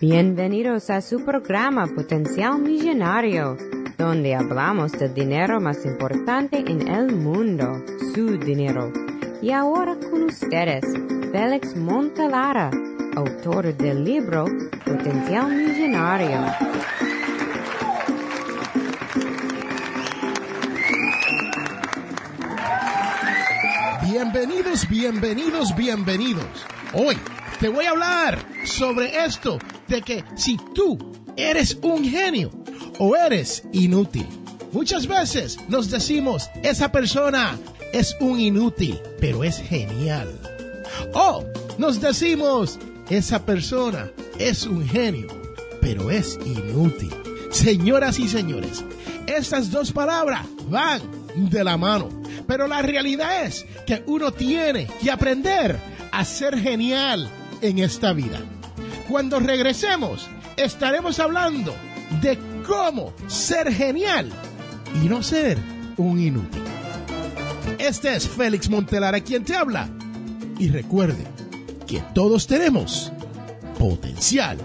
Bienvenidos a su programa Potencial Millonario, donde hablamos del dinero más importante en el mundo, su dinero. Y ahora con ustedes, Félix Montelara, autor del libro Potencial Millonario. Bienvenidos, bienvenidos, bienvenidos. Hoy te voy a hablar sobre esto de que si tú eres un genio o eres inútil. Muchas veces nos decimos, esa persona es un inútil, pero es genial. O nos decimos, esa persona es un genio, pero es inútil. Señoras y señores, estas dos palabras van de la mano. Pero la realidad es que uno tiene que aprender a ser genial en esta vida. Cuando regresemos, estaremos hablando de cómo ser genial y no ser un inútil. Este es Félix Montelara quien te habla. Y recuerde que todos tenemos potencial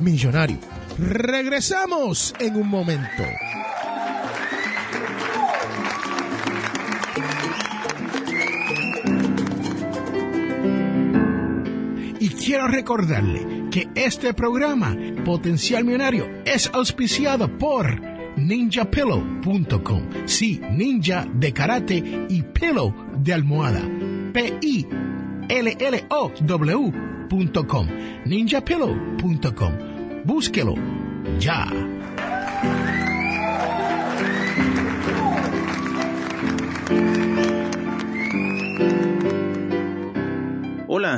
millonario. Regresamos en un momento. Y quiero recordarle que este programa, Potencial Millonario, es auspiciado por ninjapillow.com. Sí, ninja de karate y pillow de almohada. P-I-L-L-O-W.com. ninjapillow.com. Búsquelo ya.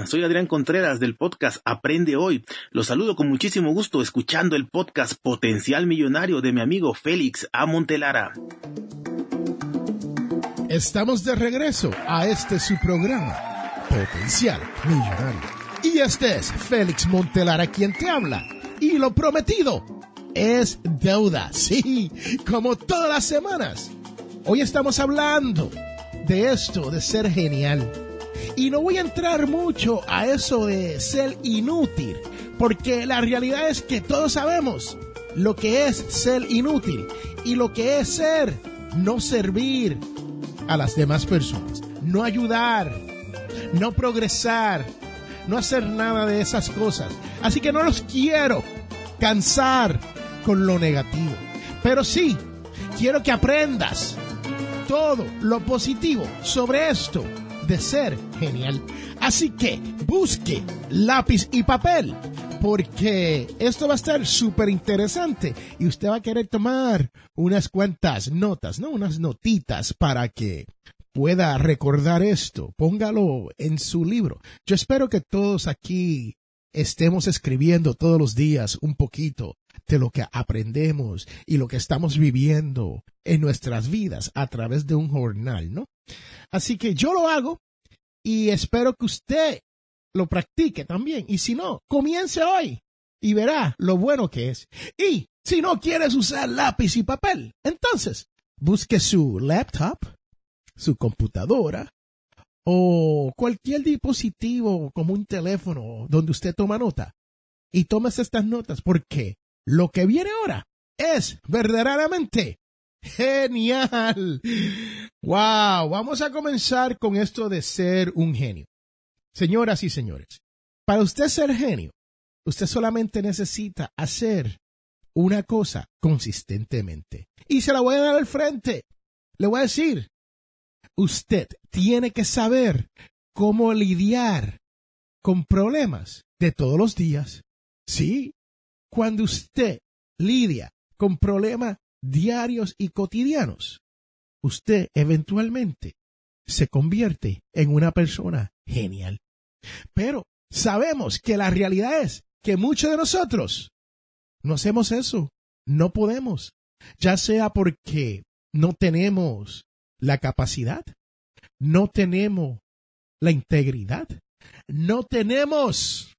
Soy Adrián Contreras del podcast Aprende Hoy. Los saludo con muchísimo gusto escuchando el podcast Potencial Millonario de mi amigo Félix A. Montelara. Estamos de regreso a este su programa, Potencial Millonario. Y este es Félix Montelara quien te habla. Y lo prometido es deuda, sí, como todas las semanas. Hoy estamos hablando de esto, de ser genial. Y no voy a entrar mucho a eso de ser inútil, porque la realidad es que todos sabemos lo que es ser inútil y lo que es ser no servir a las demás personas, no ayudar, no progresar, no hacer nada de esas cosas. Así que no los quiero cansar con lo negativo, pero sí quiero que aprendas todo lo positivo sobre esto de ser genial. Así que busque lápiz y papel porque esto va a estar súper interesante y usted va a querer tomar unas cuantas notas, ¿no? Unas notitas para que pueda recordar esto. Póngalo en su libro. Yo espero que todos aquí estemos escribiendo todos los días un poquito de lo que aprendemos y lo que estamos viviendo en nuestras vidas a través de un jornal, ¿no? Así que yo lo hago y espero que usted lo practique también. Y si no, comience hoy y verá lo bueno que es. Y si no quieres usar lápiz y papel, entonces busque su laptop, su computadora o cualquier dispositivo como un teléfono donde usted toma nota y tomes estas notas porque lo que viene ahora es verdaderamente genial. Wow, vamos a comenzar con esto de ser un genio. Señoras y señores, para usted ser genio, usted solamente necesita hacer una cosa consistentemente. Y se la voy a dar al frente. Le voy a decir, usted tiene que saber cómo lidiar con problemas de todos los días. Sí, cuando usted lidia con problemas diarios y cotidianos, usted eventualmente se convierte en una persona genial. Pero sabemos que la realidad es que muchos de nosotros no hacemos eso, no podemos, ya sea porque no tenemos la capacidad, no tenemos la integridad, no tenemos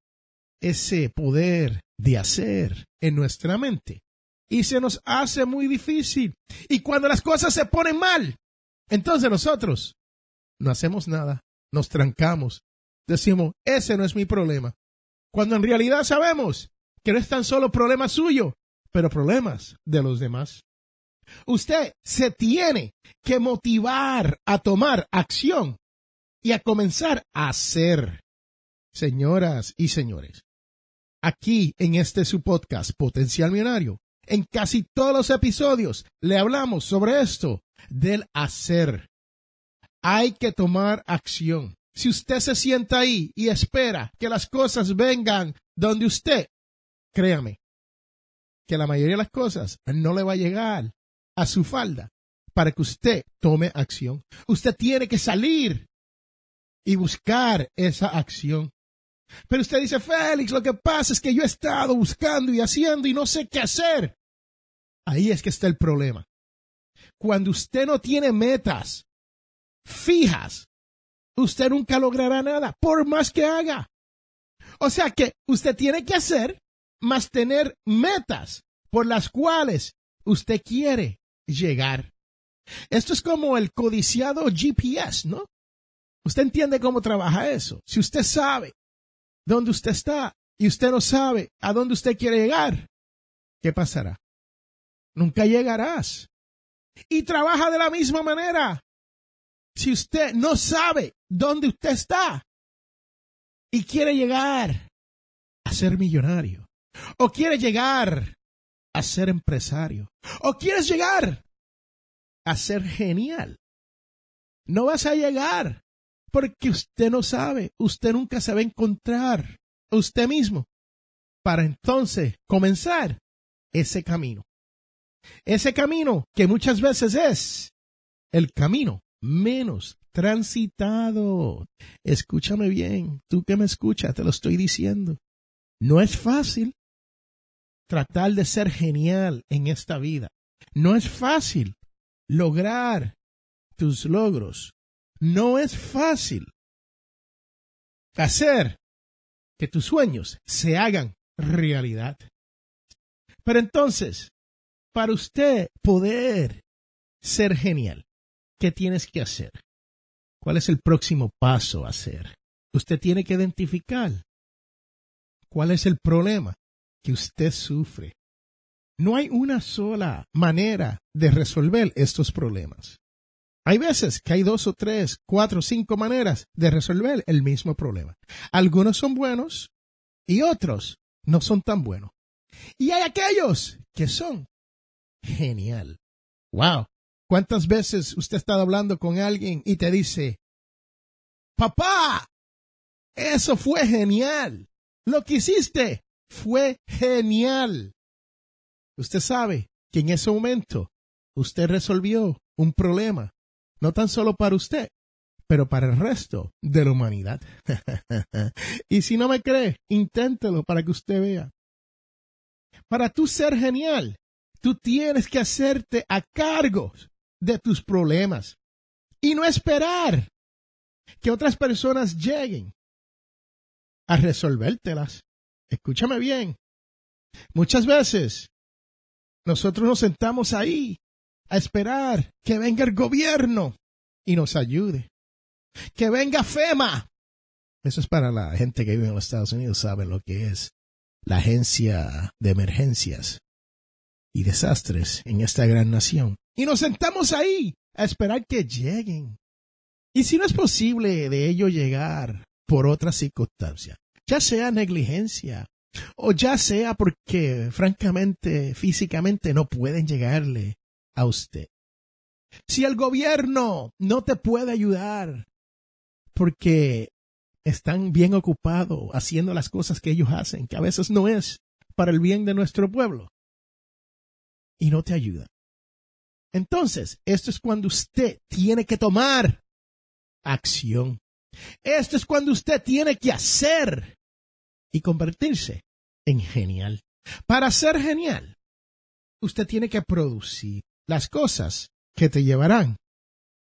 ese poder de hacer en nuestra mente. Y se nos hace muy difícil. Y cuando las cosas se ponen mal, entonces nosotros no hacemos nada, nos trancamos, decimos, ese no es mi problema. Cuando en realidad sabemos que no es tan solo problema suyo, pero problemas de los demás. Usted se tiene que motivar a tomar acción y a comenzar a hacer. Señoras y señores, aquí en este su podcast Potencial Millonario, en casi todos los episodios le hablamos sobre esto del hacer. Hay que tomar acción. Si usted se sienta ahí y espera que las cosas vengan donde usted, créame, que la mayoría de las cosas no le va a llegar a su falda para que usted tome acción. Usted tiene que salir y buscar esa acción. Pero usted dice, Félix, lo que pasa es que yo he estado buscando y haciendo y no sé qué hacer. Ahí es que está el problema. Cuando usted no tiene metas fijas, usted nunca logrará nada, por más que haga. O sea que usted tiene que hacer más tener metas por las cuales usted quiere llegar. Esto es como el codiciado GPS, ¿no? Usted entiende cómo trabaja eso. Si usted sabe dónde usted está y usted no sabe a dónde usted quiere llegar, ¿qué pasará? Nunca llegarás. Y trabaja de la misma manera. Si usted no sabe dónde usted está y quiere llegar a ser millonario, o quiere llegar a ser empresario, o quieres llegar a ser genial, no vas a llegar porque usted no sabe, usted nunca se va a encontrar usted mismo para entonces comenzar ese camino. Ese camino que muchas veces es el camino menos transitado. Escúchame bien, tú que me escuchas, te lo estoy diciendo. No es fácil tratar de ser genial en esta vida. No es fácil lograr tus logros no es fácil hacer que tus sueños se hagan realidad. Pero entonces, para usted poder ser genial, ¿qué tienes que hacer? ¿Cuál es el próximo paso a hacer? Usted tiene que identificar cuál es el problema que usted sufre. No hay una sola manera de resolver estos problemas. Hay veces que hay dos o tres, cuatro o cinco maneras de resolver el mismo problema. Algunos son buenos y otros no son tan buenos. Y hay aquellos que son genial. Wow. ¿Cuántas veces usted ha estado hablando con alguien y te dice, papá, eso fue genial. Lo que hiciste fue genial. Usted sabe que en ese momento usted resolvió un problema no tan solo para usted, pero para el resto de la humanidad. y si no me cree, inténtelo para que usted vea. Para tú ser genial, tú tienes que hacerte a cargo de tus problemas y no esperar que otras personas lleguen a resolvértelas. Escúchame bien. Muchas veces nosotros nos sentamos ahí a esperar que venga el gobierno y nos ayude. Que venga FEMA. Eso es para la gente que vive en los Estados Unidos, sabe lo que es la agencia de emergencias y desastres en esta gran nación. Y nos sentamos ahí a esperar que lleguen. Y si no es posible de ello llegar por otra circunstancia, ya sea negligencia o ya sea porque francamente físicamente no pueden llegarle a usted. Si el gobierno no te puede ayudar porque están bien ocupados haciendo las cosas que ellos hacen, que a veces no es para el bien de nuestro pueblo, y no te ayuda. Entonces, esto es cuando usted tiene que tomar acción. Esto es cuando usted tiene que hacer y convertirse en genial. Para ser genial, usted tiene que producir las cosas que te llevarán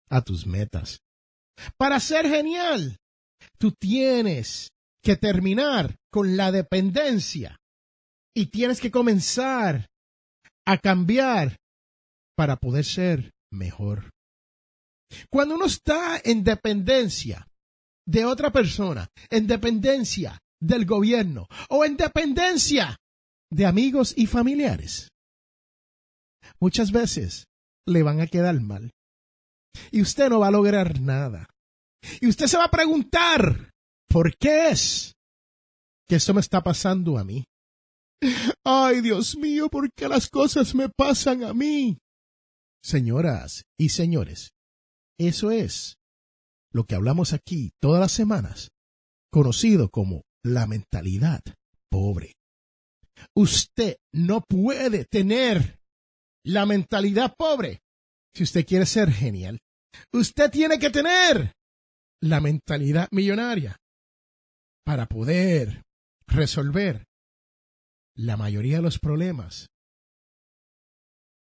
a tus metas. Para ser genial, tú tienes que terminar con la dependencia y tienes que comenzar a cambiar para poder ser mejor. Cuando uno está en dependencia de otra persona, en dependencia del gobierno o en dependencia de amigos y familiares, muchas veces le van a quedar mal. Y usted no va a lograr nada. Y usted se va a preguntar, ¿por qué es que esto me está pasando a mí? Ay, Dios mío, ¿por qué las cosas me pasan a mí? Señoras y señores, eso es lo que hablamos aquí todas las semanas, conocido como la mentalidad pobre. Usted no puede tener la mentalidad pobre si usted quiere ser genial. Usted tiene que tener la mentalidad millonaria para poder resolver la mayoría de los problemas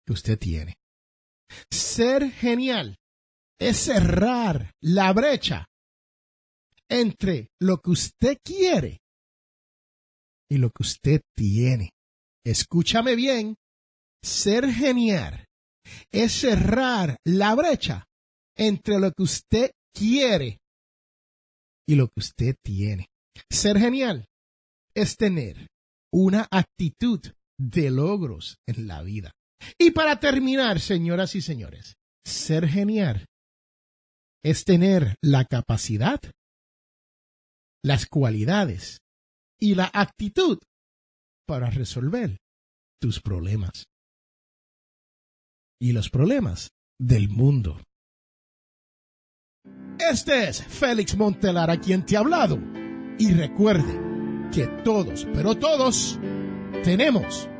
que usted tiene. Ser genial es cerrar la brecha entre lo que usted quiere y lo que usted tiene. Escúchame bien, ser genial es cerrar la brecha entre lo que usted quiere y lo que usted tiene. Ser genial es tener una actitud de logros en la vida. Y para terminar, señoras y señores, ser genial es tener la capacidad, las cualidades y la actitud para resolver tus problemas y los problemas del mundo. Este es Félix Montelar a quien te ha hablado. Y recuerde que todos, pero todos, tenemos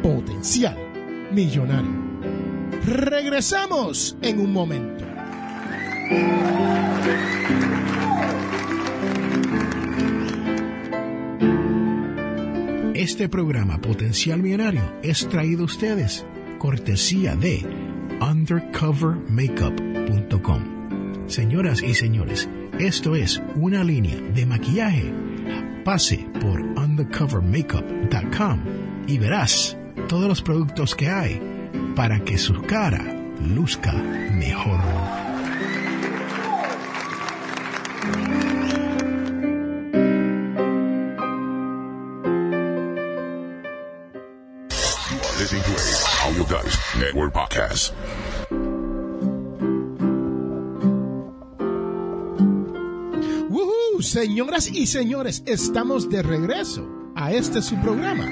potencial millonario. Regresamos en un momento. Este programa Potencial Millonario es traído a ustedes cortesía de undercovermakeup.com. Señoras y señores, esto es una línea de maquillaje. Pase por undercovermakeup.com y verás todos los productos que hay para que su cara luzca mejor. Network podcast. ¡Woohoo! Señoras y señores, estamos de regreso a este su programa,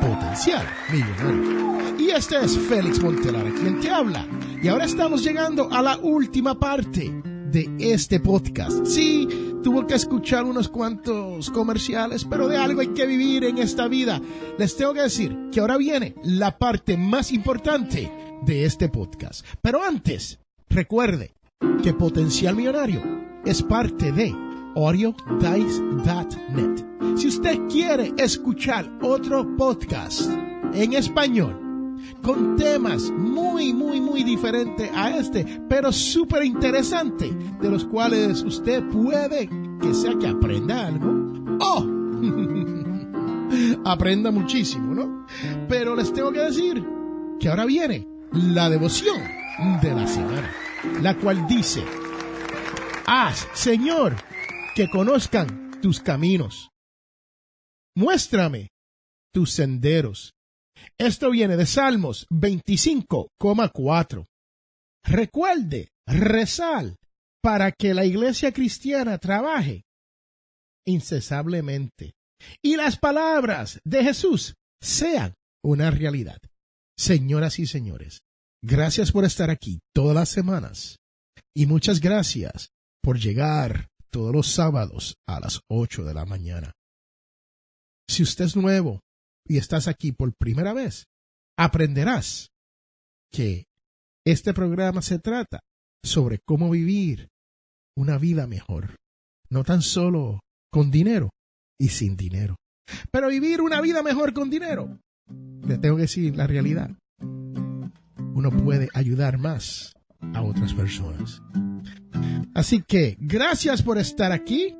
Potencial Millonario. Y este es Félix Montelar, quien te habla. Y ahora estamos llegando a la última parte de este podcast. Sí, tuvo que escuchar unos cuantos comerciales, pero de algo hay que vivir en esta vida. Les tengo que decir que ahora viene la parte más importante de este podcast. Pero antes, recuerde que Potencial Millonario es parte de audiodice.net. Si usted quiere escuchar otro podcast en español, con temas muy, muy, muy diferentes a este, pero súper interesante, de los cuales usted puede que sea que aprenda algo. ¡Oh! aprenda muchísimo, ¿no? Pero les tengo que decir que ahora viene la devoción de la semana, la cual dice, haz, Señor, que conozcan tus caminos. Muéstrame tus senderos. Esto viene de Salmos 25,4. Recuerde, rezar para que la iglesia cristiana trabaje incesablemente y las palabras de Jesús sean una realidad. Señoras y señores, gracias por estar aquí todas las semanas y muchas gracias por llegar todos los sábados a las 8 de la mañana. Si usted es nuevo y estás aquí por primera vez, aprenderás que este programa se trata sobre cómo vivir una vida mejor, no tan solo con dinero y sin dinero, pero vivir una vida mejor con dinero. Le tengo que decir la realidad. Uno puede ayudar más a otras personas. Así que gracias por estar aquí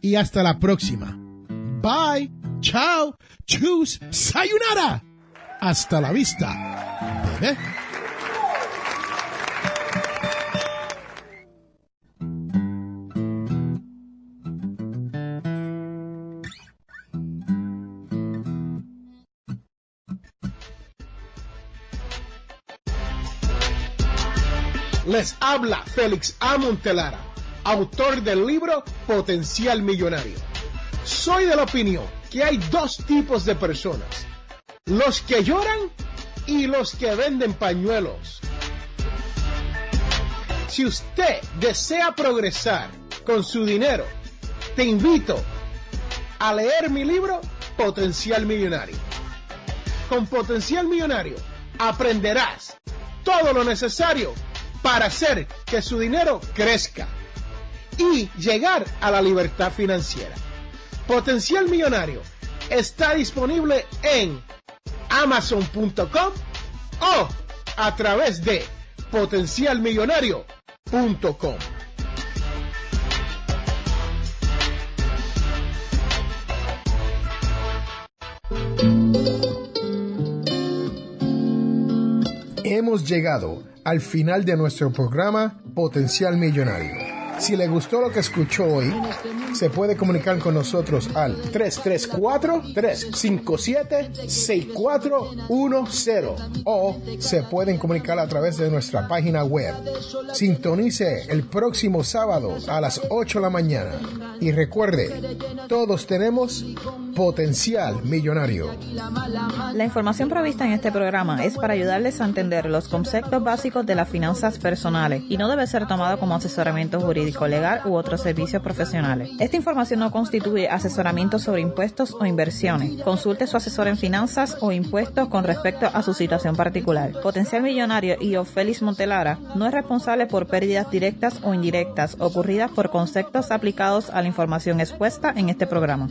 y hasta la próxima. Bye, chao, Chus Sayunara. Hasta la vista. Les habla Félix A. Montelara, autor del libro Potencial Millonario. Soy de la opinión que hay dos tipos de personas, los que lloran y los que venden pañuelos. Si usted desea progresar con su dinero, te invito a leer mi libro Potencial Millonario. Con Potencial Millonario aprenderás todo lo necesario para hacer que su dinero crezca y llegar a la libertad financiera. Potencial Millonario está disponible en amazon.com o a través de potencialmillonario.com. Hemos llegado al final de nuestro programa Potencial Millonario. Si le gustó lo que escuchó hoy, se puede comunicar con nosotros al 334-357-6410 o se pueden comunicar a través de nuestra página web. Sintonice el próximo sábado a las 8 de la mañana y recuerde, todos tenemos potencial millonario. La información provista en este programa es para ayudarles a entender los conceptos básicos de las finanzas personales y no debe ser tomado como asesoramiento jurídico legal u otros servicios profesionales. Esta información no constituye asesoramiento sobre impuestos o inversiones. Consulte su asesor en finanzas o impuestos con respecto a su situación particular. Potencial Millonario y Félix Montelara no es responsable por pérdidas directas o indirectas ocurridas por conceptos aplicados a la información expuesta en este programa.